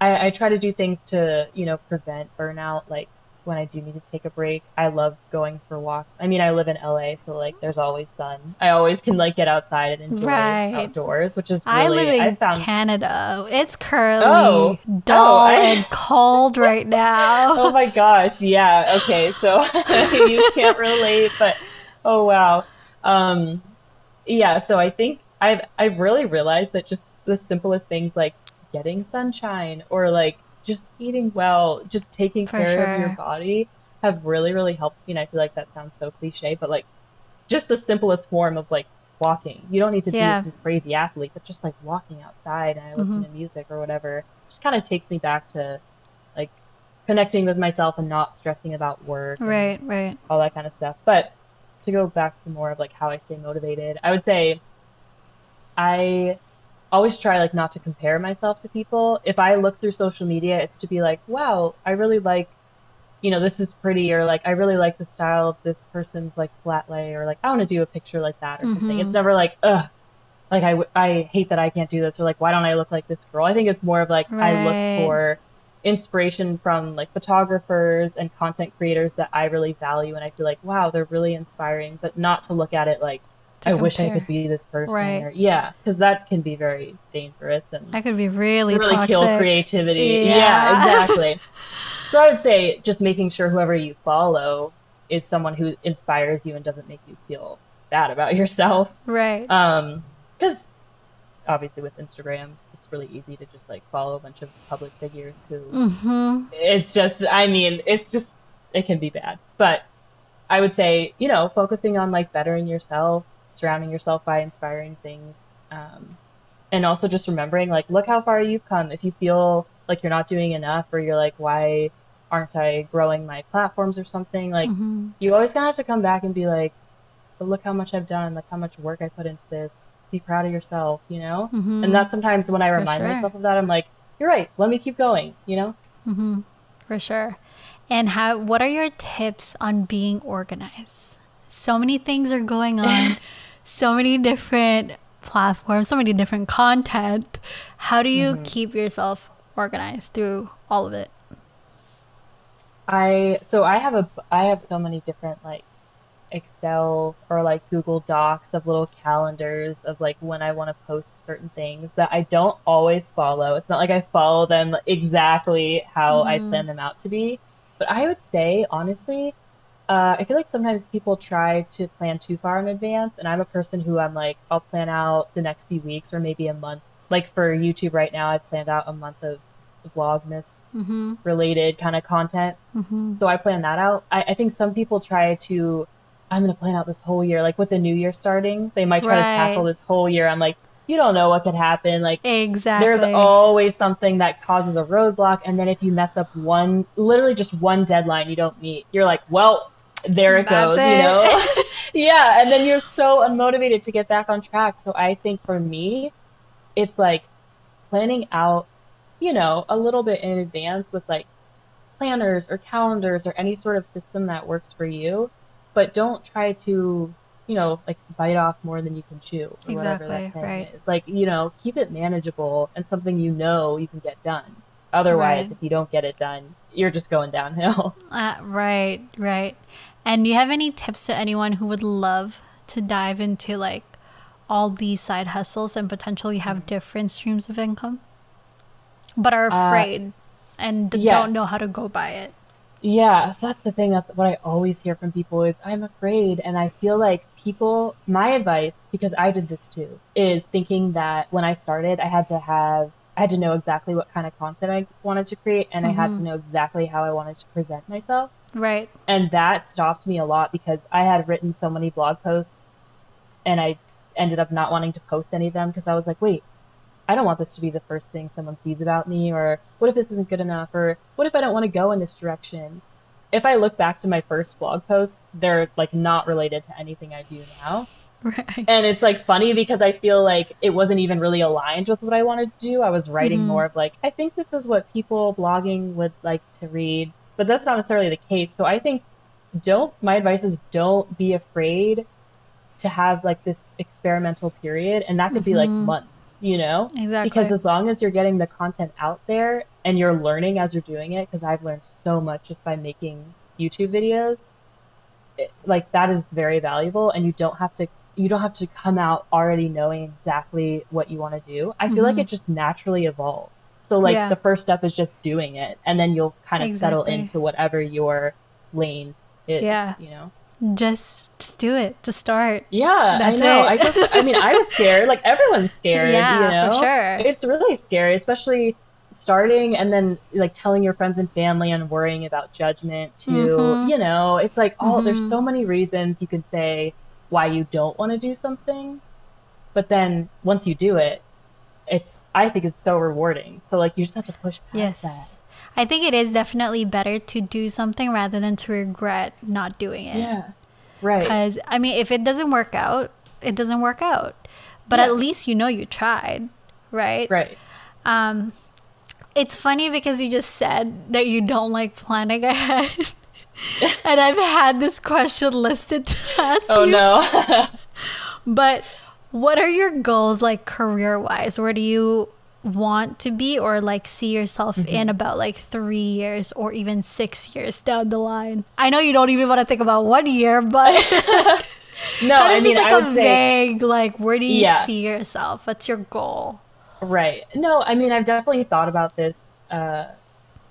I, I try to do things to, you know, prevent burnout, like when I do need to take a break. I love going for walks. I mean, I live in LA, so like there's always sun. I always can like get outside and enjoy right. outdoors, which is really I live in I found... Canada. It's currently oh. dull oh, I... and cold right now. oh my gosh, yeah. Okay, so you can't relate, but oh wow. Um yeah, so I think I've I've really realized that just the simplest things like getting sunshine or like just eating well, just taking For care sure. of your body have really, really helped me. And I feel like that sounds so cliche, but like just the simplest form of like walking. You don't need to yeah. be some crazy athlete, but just like walking outside and I listen mm-hmm. to music or whatever just kind of takes me back to like connecting with myself and not stressing about work. Right, right. All that kind of stuff. But to go back to more of like how I stay motivated, I would say I always try like not to compare myself to people. If I look through social media, it's to be like, wow, I really like, you know, this is pretty, or like I really like the style of this person's like flat lay, or like I want to do a picture like that or mm-hmm. something. It's never like, ugh, like I I hate that I can't do this, or like why don't I look like this girl? I think it's more of like right. I look for inspiration from like photographers and content creators that I really value, and I feel like wow, they're really inspiring, but not to look at it like I compare. wish I could be this person. Right. Or, yeah, because that can be very dangerous and that could be really really toxic. kill creativity. Yeah, yeah exactly. so I would say just making sure whoever you follow is someone who inspires you and doesn't make you feel bad about yourself. Right. Um, because obviously with Instagram, it's really easy to just like follow a bunch of public figures who. Mm-hmm. It's just, I mean, it's just it can be bad, but. I would say, you know, focusing on like bettering yourself, surrounding yourself by inspiring things. Um, and also just remembering, like, look how far you've come. If you feel like you're not doing enough or you're like, why aren't I growing my platforms or something? Like, mm-hmm. you always kind of have to come back and be like, but look how much I've done, look how much work I put into this. Be proud of yourself, you know? Mm-hmm. And that's sometimes when I remind sure. myself of that, I'm like, you're right. Let me keep going. You know. Mm-hmm. For sure. And how? What are your tips on being organized? So many things are going on. So many different platforms, so many different content. How do you mm-hmm. keep yourself organized through all of it? I so I have a I have so many different like Excel or like Google Docs of little calendars of like when I want to post certain things that I don't always follow. It's not like I follow them exactly how mm. I mm-hmm. plan them out to be. But I would say honestly, uh, I feel like sometimes people try to plan too far in advance, and I'm a person who I'm like I'll plan out the next few weeks or maybe a month. Like for YouTube right now, I've planned out a month of vlogmas mm-hmm. related kind of content. Mm-hmm. So I plan that out. I, I, think some people try to, I'm going to plan out this whole year. Like with the new year starting, they might try right. to tackle this whole year. I'm like, you don't know what could happen. Like exactly, there's always something that causes a roadblock, and then if you mess up one, literally just one deadline you don't meet, you're like, well, there it That's goes, it. you know? yeah, and then you're so unmotivated to get back on track. So I think for me, it's like planning out you know, a little bit in advance with like planners or calendars or any sort of system that works for you. But don't try to, you know, like bite off more than you can chew or exactly, whatever that saying right. is. Like, you know, keep it manageable and something you know you can get done. Otherwise, right. if you don't get it done, you're just going downhill. Uh, right, right. And do you have any tips to anyone who would love to dive into like all these side hustles and potentially have mm-hmm. different streams of income? but are uh, afraid uh, and yes. don't know how to go by it. Yeah, so that's the thing. That's what I always hear from people is I'm afraid, and I feel like people. My advice, because I did this too, is thinking that when I started, I had to have, I had to know exactly what kind of content I wanted to create, and mm-hmm. I had to mm-hmm. know exactly how I wanted to present myself. Right. And that stopped me a lot because I had written so many blog posts, and I ended up not wanting to post any of them because I was like, wait, I don't want this to be the first thing someone sees about me, or what if this isn't good enough, or what if I don't want to go in this direction? If I look back to my first blog posts, they're like not related to anything I do now. Right. And it's like funny because I feel like it wasn't even really aligned with what I wanted to do. I was writing mm-hmm. more of like, I think this is what people blogging would like to read, but that's not necessarily the case. So I think don't, my advice is don't be afraid to have like this experimental period. And that could mm-hmm. be like mm-hmm. months you know? Exactly. Because as long as you're getting the content out there and you're learning as you're doing it, because I've learned so much just by making YouTube videos, it, like that is very valuable and you don't have to you don't have to come out already knowing exactly what you want to do. I feel mm-hmm. like it just naturally evolves. So like yeah. the first step is just doing it and then you'll kind of exactly. settle into whatever your lane is, yeah. you know just just do it just start yeah That's i know i just i mean i was scared like everyone's scared yeah you know? for sure it's really scary especially starting and then like telling your friends and family and worrying about judgment too mm-hmm. you know it's like oh mm-hmm. there's so many reasons you can say why you don't want to do something but then once you do it it's i think it's so rewarding so like you just have to push past yes. that I think it is definitely better to do something rather than to regret not doing it. Yeah. Right. Because, I mean, if it doesn't work out, it doesn't work out. But yeah. at least you know you tried, right? Right. Um, it's funny because you just said that you don't like planning ahead. and I've had this question listed to us. Oh, no. but what are your goals like career wise? Where do you want to be or like see yourself mm-hmm. in about like three years or even six years down the line? I know you don't even want to think about one year, but no, kind of I just mean, like a vague say, like where do you yeah. see yourself? What's your goal? Right. No, I mean I've definitely thought about this uh,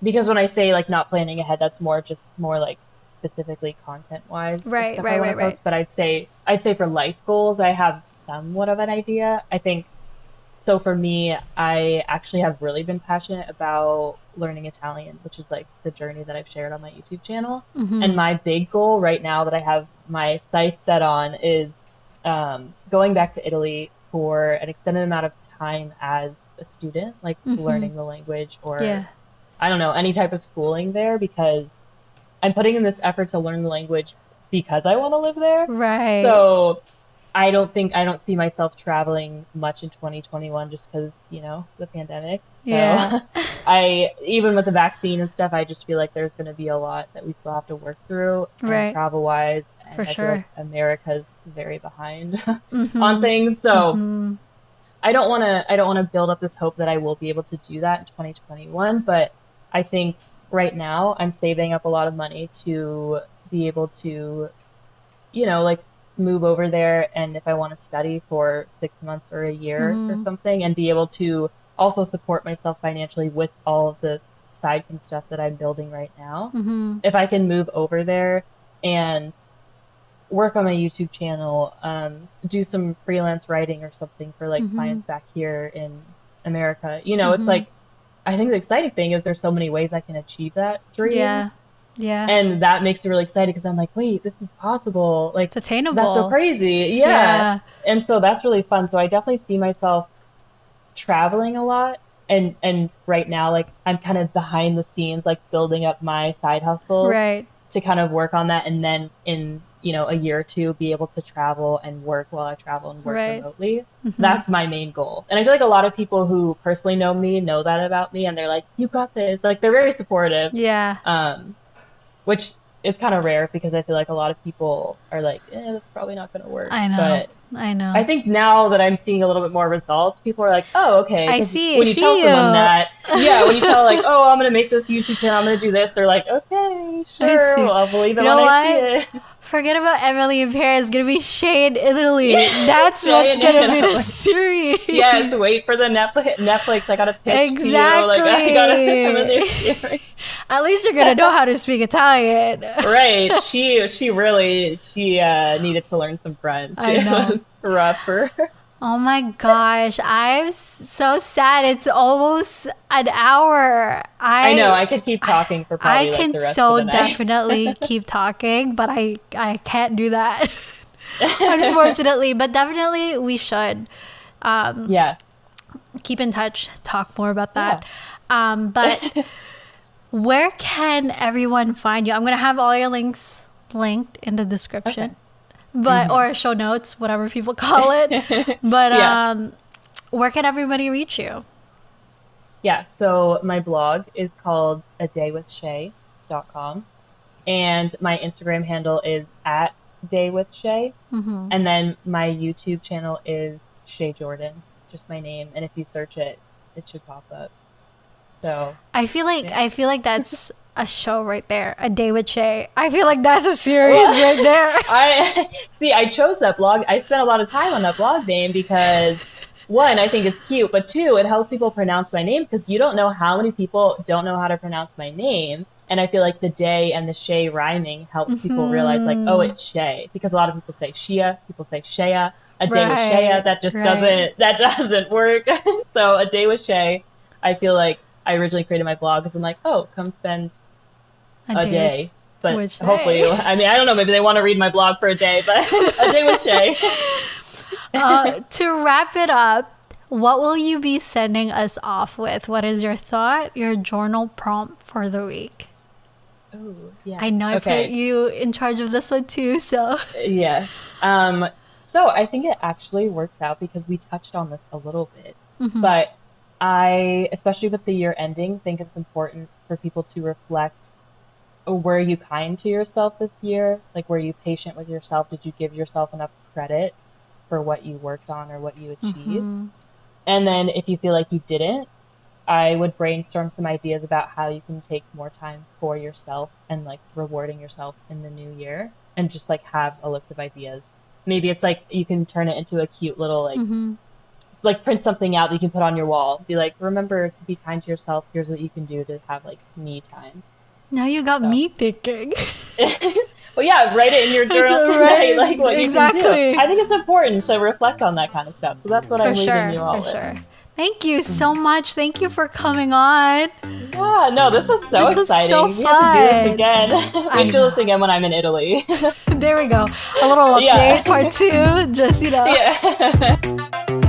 because when I say like not planning ahead, that's more just more like specifically content wise. Right, right, right, right. But I'd say I'd say for life goals, I have somewhat of an idea. I think so for me, I actually have really been passionate about learning Italian, which is like the journey that I've shared on my YouTube channel. Mm-hmm. And my big goal right now that I have my sights set on is um, going back to Italy for an extended amount of time as a student, like mm-hmm. learning the language or yeah. I don't know, any type of schooling there because I'm putting in this effort to learn the language because I want to live there. Right. So I don't think I don't see myself traveling much in 2021 just because you know the pandemic. Yeah. So I even with the vaccine and stuff, I just feel like there's going to be a lot that we still have to work through, Right. Travel wise, and For I sure. like America's very behind Mhm. on things. So Mhm. I don't want to I don't want to build up this hope that I will be able to do that in 2021, but I think right now I'm saving up a lot of money to be able to you know, like move over there and if I want to study for 6 months or a year or Mhm. something and be able to also support myself financially with all of the side from stuff that I'm building right now Mhm. if I can move over there and work on my YouTube channel, um, do some freelance writing or something for like Mhm. clients back here in America, you know, it's like I think the exciting thing is there's so many ways I can achieve that dream. Yeah. Yeah. And that makes me really excited because I'm like, wait, this is possible. Like it's attainable. that's so crazy. Yeah. Yeah. And so that's really fun. So I definitely see myself traveling a lot. And and right now, like I'm kind of behind the scenes, like building up my side hustle Right. to kind of work on that and then in you know a year or two be able to travel and work while i travel and work Right. remotely Mhm. that's my main goal and i feel like a lot of people who personally know me know that about me and they're like you got this like they're very supportive Yeah. um which is kind of rare because i feel like a lot of people are like eh, that's probably not going to work I know. but I know. I think now that I'm seeing a little bit more results, people are like, "Oh, okay." I see- When I you see tell someone that, yeah, when you tell like, "Oh, I'm gonna make this YouTube channel, I'm gonna do this," they're like, "Okay, sure, see. I'll believe it You know when I see what? it." Forget about Emily in Paris. It's gonna be Shade Italy. That's what's gonna be the series. yes, wait for the Netflix. Netflix, I gotta pitch to you. Like, I gotta have a new series. At least you're gonna know how to speak Italian. right. She she really she uh, needed to learn some French. I It was rough for her. Oh my gosh, I'm so sad. It's almost an hour. I I know. I could keep talking for probably I like can the rest so of the night. definitely keep talking, but I I can't do that. Unfortunately, but definitely we should um, yeah. keep in touch, talk more about that. Um, but where can everyone find you? I'm gonna have all your links linked in the description, but or show notes, whatever people call it. but Mm-hmm. Yeah. um, where can everybody reach you? Yeah, so my blog is called a day with shay.com and my Instagram handle is at day with shay hmm and then my YouTube channel is Shay Jordan, just my name and if you search it it should pop up. So, I feel like Yeah. I feel like that's a show right there. A day with Shay. I feel like that's a series right there. I see I chose that blog. I spent a lot of time on that blog name because one, I think it's cute, but two, it helps people pronounce my name because you don't know how many people don't know how to pronounce my name. And I feel like the day and the Shay rhyming helps people realize like, oh, it's mm-hmm. Shay. Because a lot of people say Shia, people say Shaya. A day with Right, Shaya, that just right. doesn't that doesn't work. so a day with Shay, I feel like I originally created my blog because I'm like, oh, come spend a day. But with Shay. hopefully, I mean, I don't know, maybe they want to read my blog for a day, but a day with Shay. uh, to wrap it up, what will you be sending us off with? What is your thought, your journal prompt for the week? Ooh, yes. I know I okay. put you in charge of this one too, so Yeah. Um, so I think it actually works out because we touched on this a little bit. Mhm. But I, especially with the year ending, think it's important for people to reflect uh, were you kind to yourself this year? Like, were you patient with yourself? Did you give yourself enough credit for what you worked on or what you achieved? Mhm. And then if you feel like you didn't, I would brainstorm some ideas about how you can take more time for yourself and like rewarding yourself in the new year and just like have a list of ideas. Maybe it's like you can turn it into a cute little like Mhm. Like print something out that you can put on your wall. Be like, remember to be kind to yourself. Here's what you can do to have like me time. now you got So. me thinking. Well, yeah, write it in your journal Right, like what you can do. I think it's important to reflect on that kind of stuff. So that's what for I'm leaving you all for with. sure. Thank you so much. Thank you for coming on. Yeah, no, this was so This was exciting. so we have to do this again. I have to do this again when I'm in Italy. There we go. A little update, Yeah. part two. Just you know. yeah.